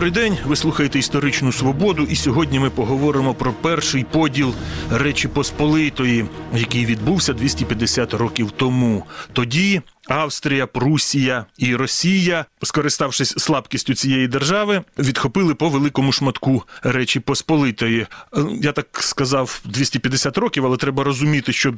Добрий день. Ви слухаєте історичну свободу, і сьогодні ми поговоримо про перший поділ Речі Посполитої, який відбувся 250 років тому. Тоді Австрія, Прусія і Росія, скориставшись слабкістю цієї держави, відхопили по великому шматку Речі Посполитої. Е, Я так сказав 250 років, але треба розуміти, що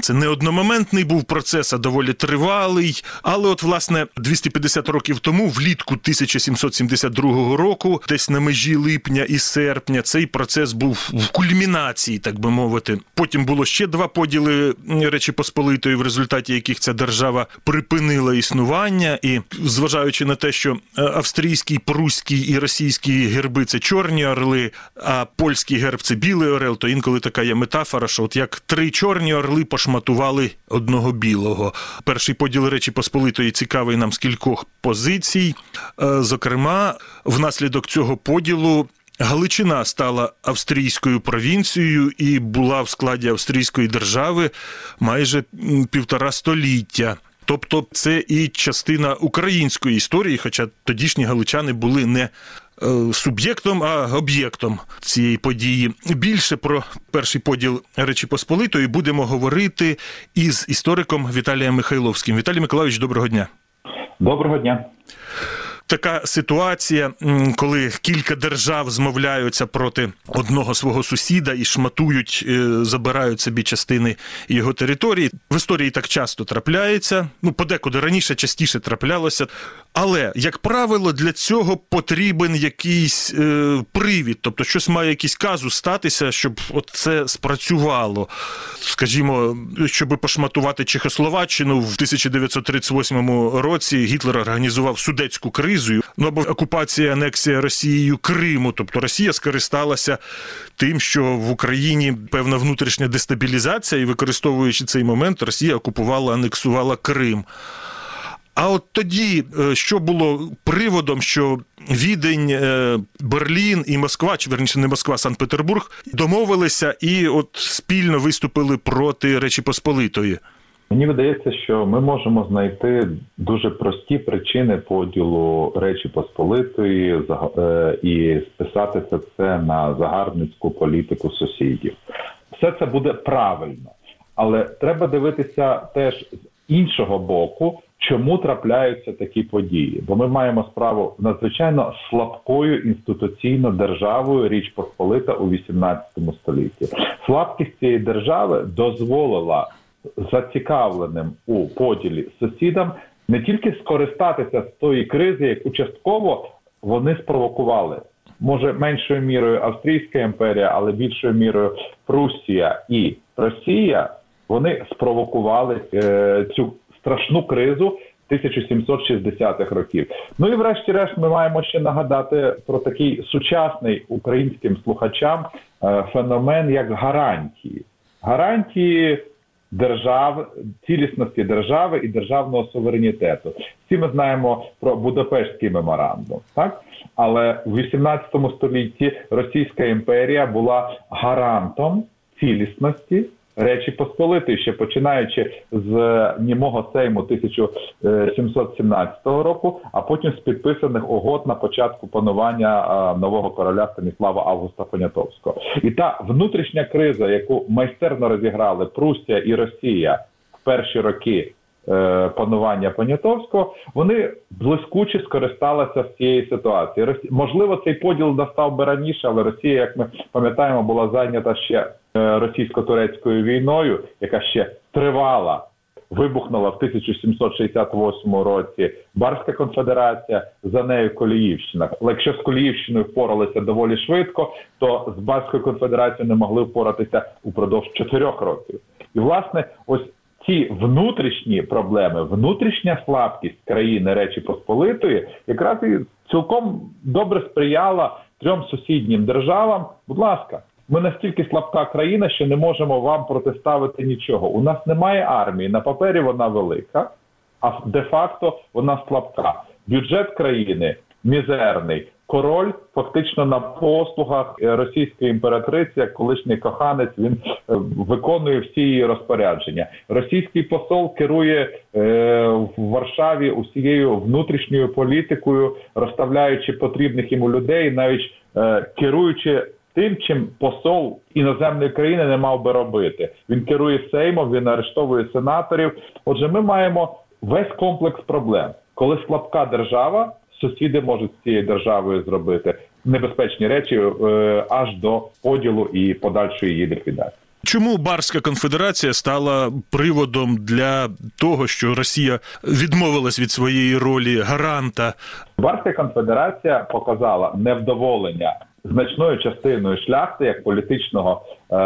це не одномоментний був процес, а доволі тривалий. Але, от, власне, 250 років тому, влітку 1772 року, десь на межі липня і серпня, цей процес був в кульмінації, так би мовити. Потім було ще два поділи Речі Посполитої, в результаті яких ця держава припинила існування, і зважаючи на те, що е, австрійський, пруський і російський герби це чорні орли, а польський герб це білий орел, то інколи така є метафора, що от як три чорні орли пошматували одного білого. Перший поділ Речі Посполитої цікавий нам з кількох позицій. Е, Зокрема, внаслідок цього поділу. Галичина стала австрійською провінцією і була в складі австрійської держави майже півтора століття. Тобто це і частина української історії, хоча тодішні галичани були не е, суб'єктом, а об'єктом цієї події. Більше про перший поділ Речі Посполитої будемо говорити із істориком Віталієм Михайловським. Віталій Миколаївич, доброго дня. Доброго дня. Така ситуація, коли кілька держав змовляються проти одного свого сусіда і шматують, е, забирають собі частини його території. В історії так часто трапляється. Ну, подекуди раніше частіше траплялося. Але, як правило, для цього потрібен якийсь е, привід, тобто щось має якийсь казус статися, щоб от це спрацювало. Скажімо, щоб пошматувати Чехословаччину в 1938 році Гітлер організував судецьку кризу, ну або окупація, анексія Росією Криму. Тобто Росія скористалася тим, що в Україні певна внутрішня дестабілізація, і використовуючи цей момент, Росія окупувала, анексувала Крим. А от тоді, е, що було приводом, що Відень, е, Берлін і Москва, чи верніше не Москва, Санкт-Петербург, домовилися і от спільно виступили проти Речі Посполитої. Мені видається, що ми можемо знайти дуже прості причини поділу Речі Посполитої е, і списати це все на загарбницьку політику сусідів. Все це буде правильно, але треба дивитися теж з іншого боку, чому трапляються такі події. Бо ми маємо справу надзвичайно слабкою інституційно державою Річ Посполита у XVIII столітті. Слабкість цієї держави дозволила зацікавленим у поділі сусідам не тільки скористатися з тої кризи, яку частково вони спровокували. Може меншою мірою Австрійська імперія, але більшою мірою Прусія і Росія вони спровокували е, цю страшну кризу 1760-х років. Ну і врешті-решт ми маємо ще нагадати про такий сучасний українським слухачам е, феномен як гарантії. Гарантії держав, цілісності держави і державного суверенітету. Всі ми знаємо про Будапештський меморандум, так але в 18 столітті Російська імперія була гарантом цілісності. Речі Посполитої, ще починаючи з німого сейму 1717 року, а потім з підписаних угод на початку панування нового короля Станіслава Августа Понятовського. І та внутрішня криза, яку майстерно розіграли Прусія і Росія в перші роки е, панування Понятовського, вони блискуче скористалися з цієї ситуації. Росі... Можливо, цей поділ настав би раніше, але Росія, як ми пам'ятаємо, була зайнята ще е, російсько-турецькою війною, яка ще тривала. Вибухнула в 1768 році Барська конфедерація, за нею Коліївщина. Але якщо з Коліївщиною впоралися доволі швидко, то з Барською конфедерацією не могли впоратися упродовж чотирьох років. І власне, ось ці внутрішні проблеми, внутрішня слабкість країни Речі Посполитої, якраз і цілком добре сприяла трьом сусіднім державам. Будь ласка, ми настільки слабка країна, що не можемо вам протиставити нічого. У нас немає армії. На папері вона велика, а де-факто вона слабка. Бюджет країни мізерний. король фактично на послугах е, російської імператриці, як колишній коханець, він е, виконує всі її розпорядження. Російський посол керує е, в Варшаві усією внутрішньою політикою, розставляючи потрібних йому людей, навіть е, керуючи. Тим, чим посол іноземної країни не мав би робити, він керує Сеймом, він арештовує сенаторів. Отже, ми маємо весь комплекс проблем, коли слабка держава, сусіди можуть з цією державою зробити небезпечні речі е, аж до поділу і подальшої її ліквідації. Чому Барська конфедерація стала приводом для того, що Росія відмовилась від своєї ролі гаранта? Барська конфедерація показала невдоволення значною частиною шляхти як політичного е,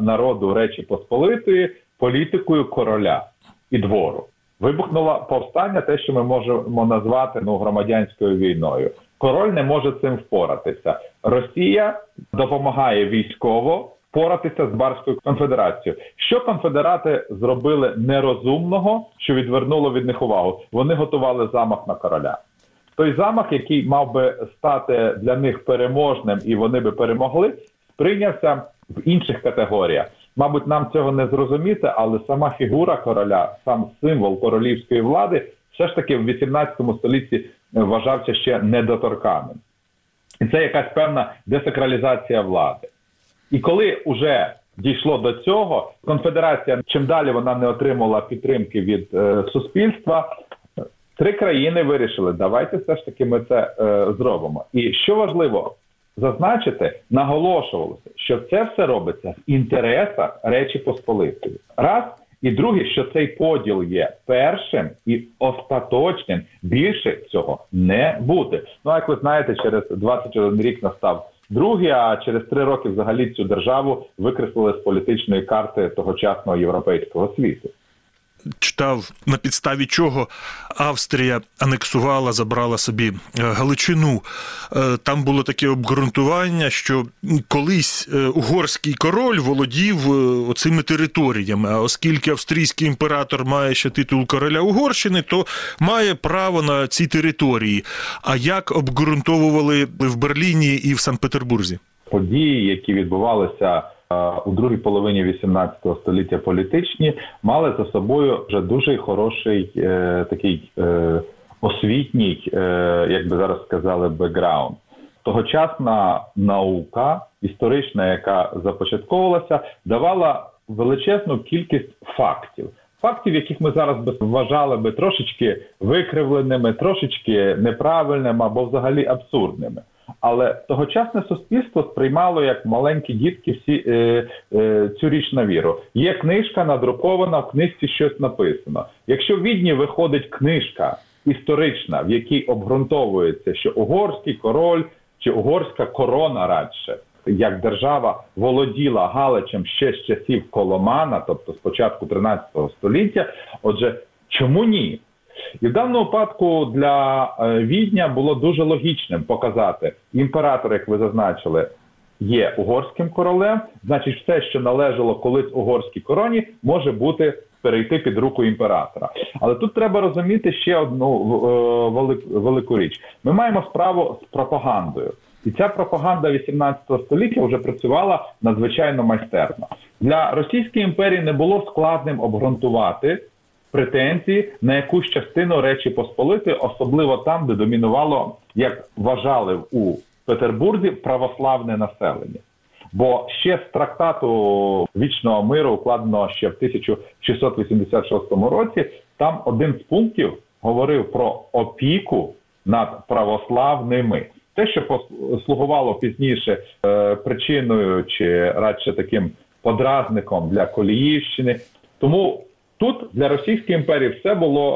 народу Речі Посполитої політикою короля і двору. Вибухнуло повстання, те, що ми можемо назвати ну громадянською війною. Король не може цим впоратися. Росія допомагає військово впоратися з Барською конфедерацією. Що конфедерати зробили нерозумного, що відвернуло від них увагу? Вони готували замах на короля. Той замах, який мав би стати для них переможним, і вони би перемогли, сприйнявся в інших категоріях. Мабуть, нам цього не зрозуміти, але сама фігура короля, сам символ королівської влади, все ж таки в 18 столітті вважався ще недоторканим. І це якась певна десакралізація влади. І коли вже дійшло до цього, конфедерація чим далі вона не отримала підтримки від е, суспільства. Три країни вирішили, давайте все ж таки ми це е, зробимо. І що важливо зазначити, наголошувалося, що це все робиться в інтересах Речі Посполитої. Раз і друге, що цей поділ є першим і остаточним, більше цього не буде. Ну як ви знаєте, через 21 рік настав другий, а через три роки взагалі цю державу викреслили з політичної карти тогочасного європейського світу читав на підставі чого Австрія анексувала, забрала собі е, Галичину. Е, там було таке обґрунтування, що колись е, угорський король володів оцими територіями. А оскільки австрійський імператор має ще титул короля Угорщини, то має право на ці території. А як обґрунтовували в Берліні і в Санкт-Петербурзі? Події, які відбувалися у другій половині 18 століття політичні, мали за собою вже дуже хороший е, такий е, освітній, е, як би зараз сказали, бекграунд. Тогочасна наука історична, яка започатковувалася, давала величезну кількість фактів. Фактів, яких ми зараз би вважали би трошечки викривленими, трошечки неправильними або взагалі абсурдними. Але тогочасне суспільство сприймало як маленькі дітки всі е, е, цю річ на віру. Є книжка надрукована, в книжці щось написано. Якщо в відні виходить книжка історична, в якій обґрунтовується, що угорський король чи угорська корона радше. Як держава володіла Галичем ще з часів Коломана, тобто з початку 13 століття, отже, чому ні? І в даному випадку для е, відня було дуже логічним показати імператор, як ви зазначили, є угорським королем. Значить, все, що належало колись угорській короні, може бути перейти під руку імператора. Але тут треба розуміти ще одну е, велику річ: ми маємо справу з пропагандою. І ця пропаганда 18 століття вже працювала надзвичайно майстерно для Російської імперії. Не було складним обґрунтувати претензії на якусь частину Речі Посполити, особливо там, де домінувало, як вважали у Петербурзі, православне населення. Бо ще з трактату вічного миру, укладеного ще в 1686 році, там один з пунктів говорив про опіку над православними. Те, що послугувало пізніше е, причиною чи радше таким подразником для Коліївщини, тому Тут для Російської імперії все було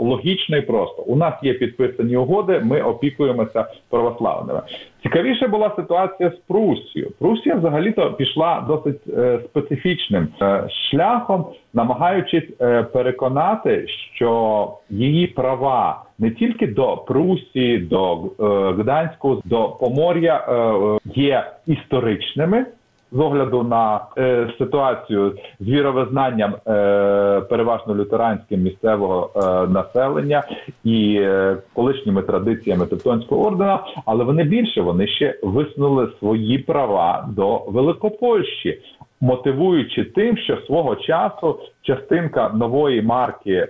е, логічно і просто. У нас є підписані угоди, ми опікуємося православними. Цікавіше була ситуація з Прусією. Прусія взагалі-то пішла досить е, специфічним е, шляхом, намагаючись е, переконати, що її права не тільки до Прусії, до е, Гданську, до Помор'я е, є історичними з огляду на е, ситуацію з віровизнанням е, переважно лютеранським місцевого е, населення і е, колишніми традиціями Тевтонського ордена, але вони більше вони ще висунули свої права до Великопольщі. Мотивуючи тим, що свого часу частинка нової марки е,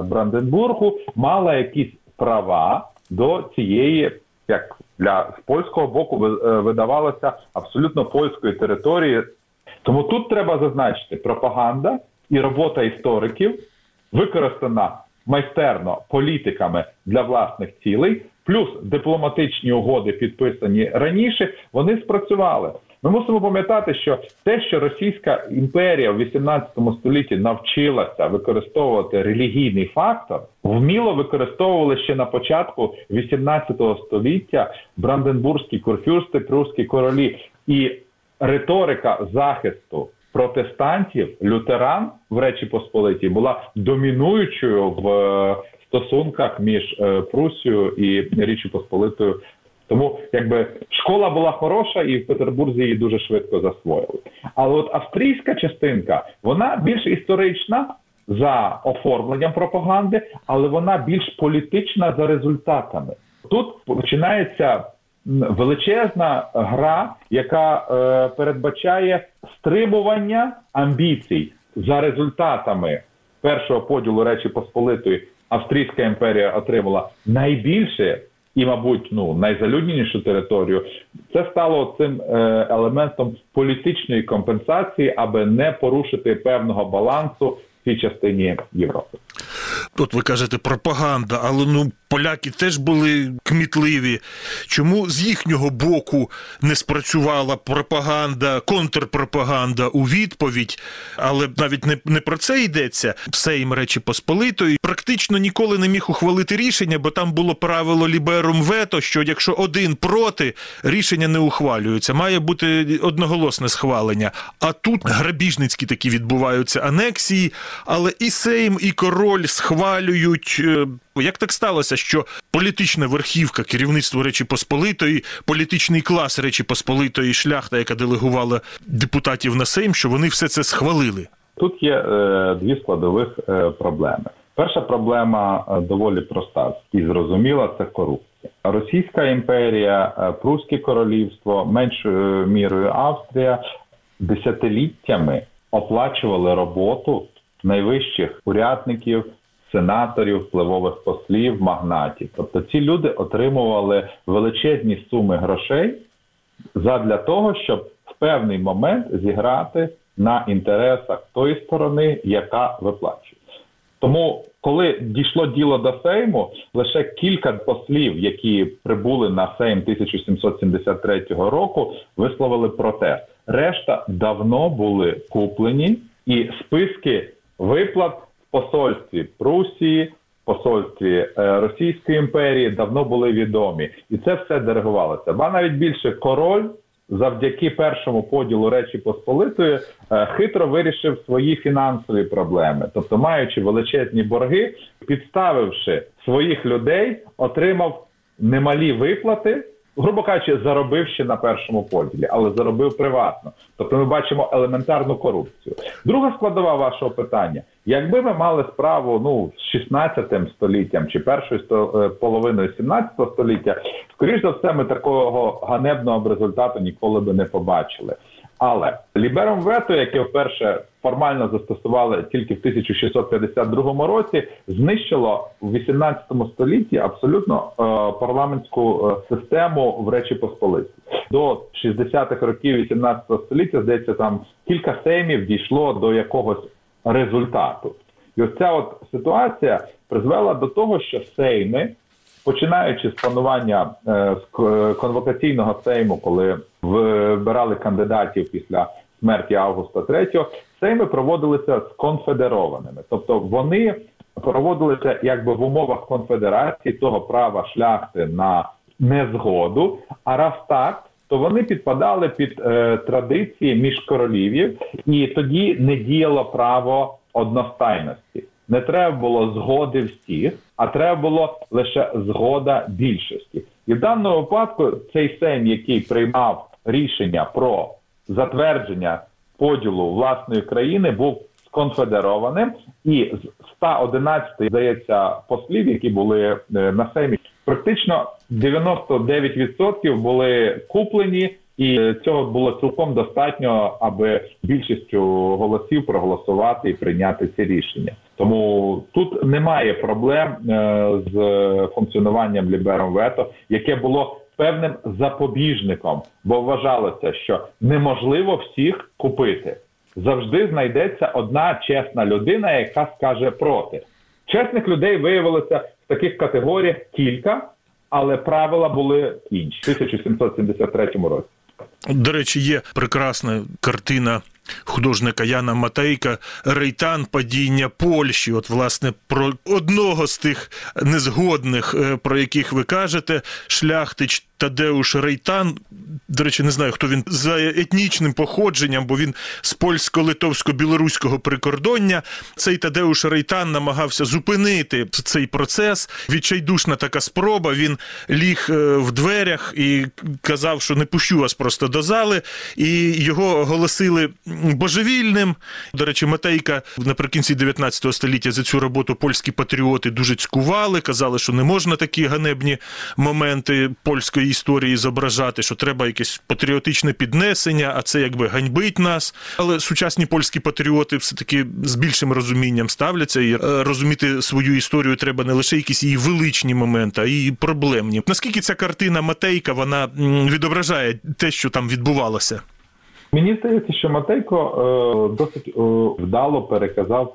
Бранденбургу мала якісь права до цієї, як для з польського боку е, видавалося абсолютно польської території. Тому тут треба зазначити пропаганда і робота істориків використана майстерно політиками для власних цілей, плюс дипломатичні угоди, підписані раніше, вони спрацювали. Ми мусимо пам'ятати, що те, що Російська імперія в 18 столітті навчилася використовувати релігійний фактор, вміло використовували ще на початку 18 століття бранденбурзькі курфюрсти, прусські королі і риторика захисту протестантів, лютеран в Речі Посполитій була домінуючою в е, стосунках між е, Прусією і Річі Посполитою. Тому якби школа була хороша, і в Петербурзі її дуже швидко засвоїли. Але от австрійська частинка вона більш історична за оформленням пропаганди, але вона більш політична за результатами. Тут починається величезна гра, яка е, передбачає стримування амбіцій за результатами першого поділу Речі Посполитої. Австрійська імперія отримала найбільше і, мабуть, ну найзалюднішу територію. Це стало цим е, елементом політичної компенсації, аби не порушити певного балансу в цій частині Європи. От ви кажете пропаганда, але ну поляки теж були кмітливі. Чому з їхнього боку не спрацювала пропаганда, контрпропаганда у відповідь? Але навіть не, не про це йдеться. Сейм Речі Посполитої практично ніколи не міг ухвалити рішення, бо там було правило ліберум вето, що якщо один проти, рішення не ухвалюється. Має бути одноголосне схвалення. А тут грабіжницькі такі відбуваються анексії, але і Сейм, і король схвалюють. Е, Як так сталося, що політична верхівка, керівництво Речі Посполитої, політичний клас Речі Посполитої, шляхта, яка делегувала депутатів на Сейм, що вони все це схвалили? Тут є е, дві складових е, проблеми. Перша проблема е, доволі проста і зрозуміла це корупція. Російська імперія, е, Прусське королівство, меншою мірою Австрія десятиліттями оплачували роботу найвищих урядників, сенаторів, впливових послів, магнатів. Тобто ці люди отримували величезні суми грошей задля того, щоб в певний момент зіграти на інтересах тої сторони, яка виплачує. Тому, коли дійшло діло до Сейму, лише кілька послів, які прибули на Сейм 1773 року, висловили протест. Решта давно були куплені, і списки виплат посольстві Прусії, посольстві е, Російської імперії давно були відомі, і це все диригувалося. Ба навіть більше король завдяки першому поділу Речі Посполитої е, хитро вирішив свої фінансові проблеми, тобто, маючи величезні борги, підставивши своїх людей, отримав немалі виплати. Грубо кажучи, заробив ще на першому поділі, але заробив приватно. Тобто ми бачимо елементарну корупцію. Друга складова вашого питання: якби ми мали справу ну з 16 століттям чи першою е, половиною 17 століття, скоріш за все, ми такого ганебного результату ніколи би не побачили. Але лібером вето, яке вперше формально застосували тільки в 1652 році, знищило в 18 столітті абсолютно е, парламентську е, систему в Речі Посполитій. До 60-х років 18 століття, здається, там кілька сеймів дійшло до якогось результату. І ось ця от ситуація призвела до того, що сейми починаючи з планування е, з конвокаційного сейму, коли вибирали кандидатів після смерті Августа III, сейми проводилися з конфедерованими, тобто вони проводилися якби в умовах конфедерації того права шляхти на незгоду. А раз так, то вони підпадали під е, традиції між королів'їв, і тоді не діяло право одностайності. Не треба було згоди всіх, а треба було лише згода більшості. І в даному випадку цей сейм, який приймав рішення про затвердження поділу власної країни був сконфедерованим, і з 111, здається, послів, які були е, на сеймі, практично 99% були куплені. І цього було цілком достатньо, аби більшістю голосів проголосувати і прийняти ці рішення. Тому тут немає проблем е, з функціонуванням лібером вето, яке було певним запобіжником, бо вважалося, що неможливо всіх купити. Завжди знайдеться одна чесна людина, яка скаже проти. Чесних людей виявилося в таких категоріях кілька, але правила були інші в 1773 році. До речі, є прекрасна картина художника Яна Матейка Рейтан падіння Польщі. От, власне, про одного з тих незгодних, е, про яких ви кажете, шляхтич Тадеуш Рейтан. До речі, не знаю, хто він за етнічним походженням, бо він з польсько-литовсько-білоруського прикордоння. Цей Тадеуш Рейтан намагався зупинити цей процес. Відчайдушна така спроба. Він ліг е, в дверях і казав, що не пущу вас просто до зали. І його оголосили божевільним. До речі, Матейка наприкінці 19 століття за цю роботу польські патріоти дуже цькували, казали, що не можна такі ганебні моменти польської історії зображати, що треба якесь патріотичне піднесення, а це якби ганьбить нас. Але сучасні польські патріоти все-таки з більшим розумінням ставляться і е, розуміти свою історію треба не лише якісь її величні моменти, а й проблемні. Наскільки ця картина Матейка вона відображає те, що там відбувалося? Мені здається, що Матейко е, досить е, вдало переказав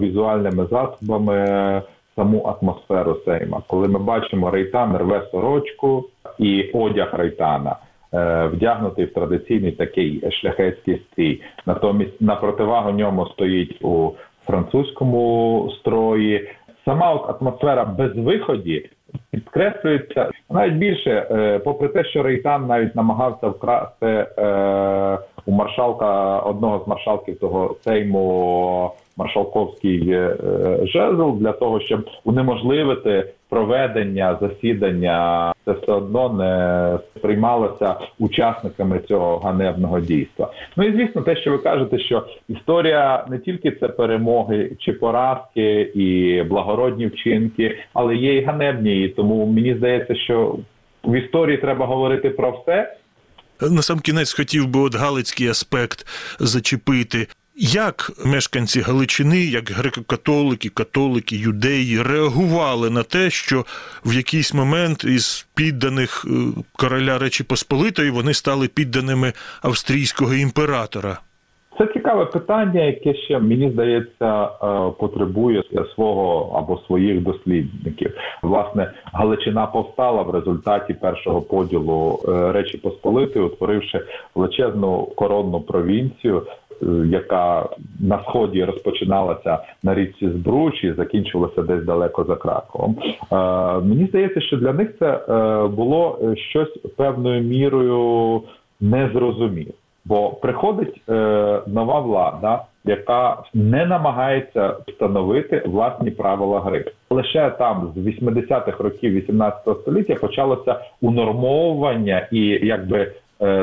візуальними засобами саму атмосферу Сейма. Коли ми бачимо Рейтан рве сорочку і одяг Рейтана. Е, вдягнутий в традиційний такий шляхетський стрій, натомість на противагу ньому стоїть у французькому строї. Сама от атмосфера безвиході підкреслюється навіть більше, е, попри те, що Рейтан навіть намагався вкрасти е, у маршалка одного з маршалків того сейму маршалковський е, жезл для того, щоб унеможливити проведення засідання, це все одно не сприймалося учасниками цього ганебного дійства. Ну і звісно, те, що ви кажете, що історія не тільки це перемоги чи поразки і благородні вчинки, але є і ганебні. І тому мені здається, що в історії треба говорити про все. На сам кінець хотів би от галицький аспект зачепити. Як мешканці Галичини, як греко-католики, католики, юдеї реагували на те, що в якийсь момент із підданих е, короля Речі Посполитої вони стали підданими австрійського імператора? Це цікаве питання, яке ще мені здається е, потребує свого або своїх дослідників. Власне, Галичина повстала в результаті першого поділу е, Речі Посполитої, утворивши величезну коронну провінцію. Е, яка на сході розпочиналася на річці Збруч і закінчилася десь далеко за Краковом. Мені здається, що для них це було щось певною мірою незрозуміло. Бо приходить е, нова влада, яка не намагається встановити власні правила гри. Лише там з 80-х років 18 століття почалося унормовування і якби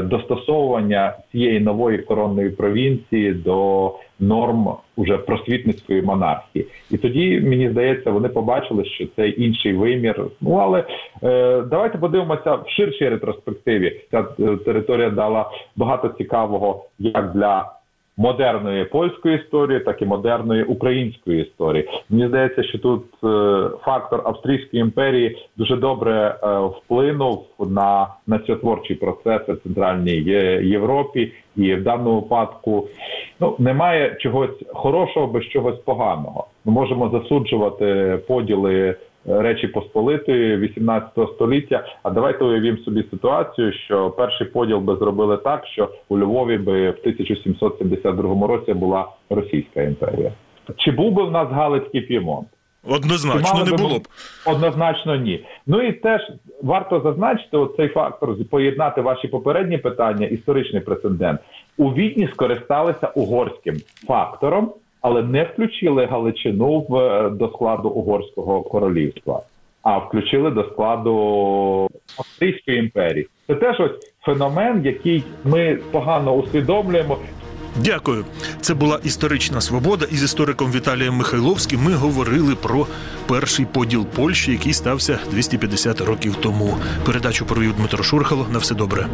достосовування цієї нової коронної провінції до норм уже просвітницької монархії, і тоді мені здається, вони побачили, що це інший вимір. Ну але е, давайте подивимося в ширшій ретроспективі. Ця е, територія дала багато цікавого як для модерної польської історії, так і модерної української історії. Мені здається, що тут е, фактор Австрійської імперії дуже добре е, вплинув на націотворчі процеси в центральній Європі, і в даному випадку ну немає чогось хорошого без чогось поганого. Ми можемо засуджувати поділи. Речі Посполитої 18 століття. А давайте уявімо собі ситуацію, що перший поділ би зробили так, що у Львові би в 1772 році була Російська імперія. Чи був би в нас Галицький П'ємонт? Однозначно не було б однозначно ні. Ну і теж варто зазначити цей фактор поєднати ваші попередні питання, історичний прецедент у відні скористалися угорським фактором але не включили Галичину в е, до складу угорського королівства, а включили до складу Австрійської імперії. Це теж ось феномен, який ми погано усвідомлюємо. Дякую. Це була історична свобода. І з істориком Віталієм Михайловським ми говорили про перший поділ Польщі, який стався 250 років тому. Передачу провів Дмитро Шурхало. На все добре.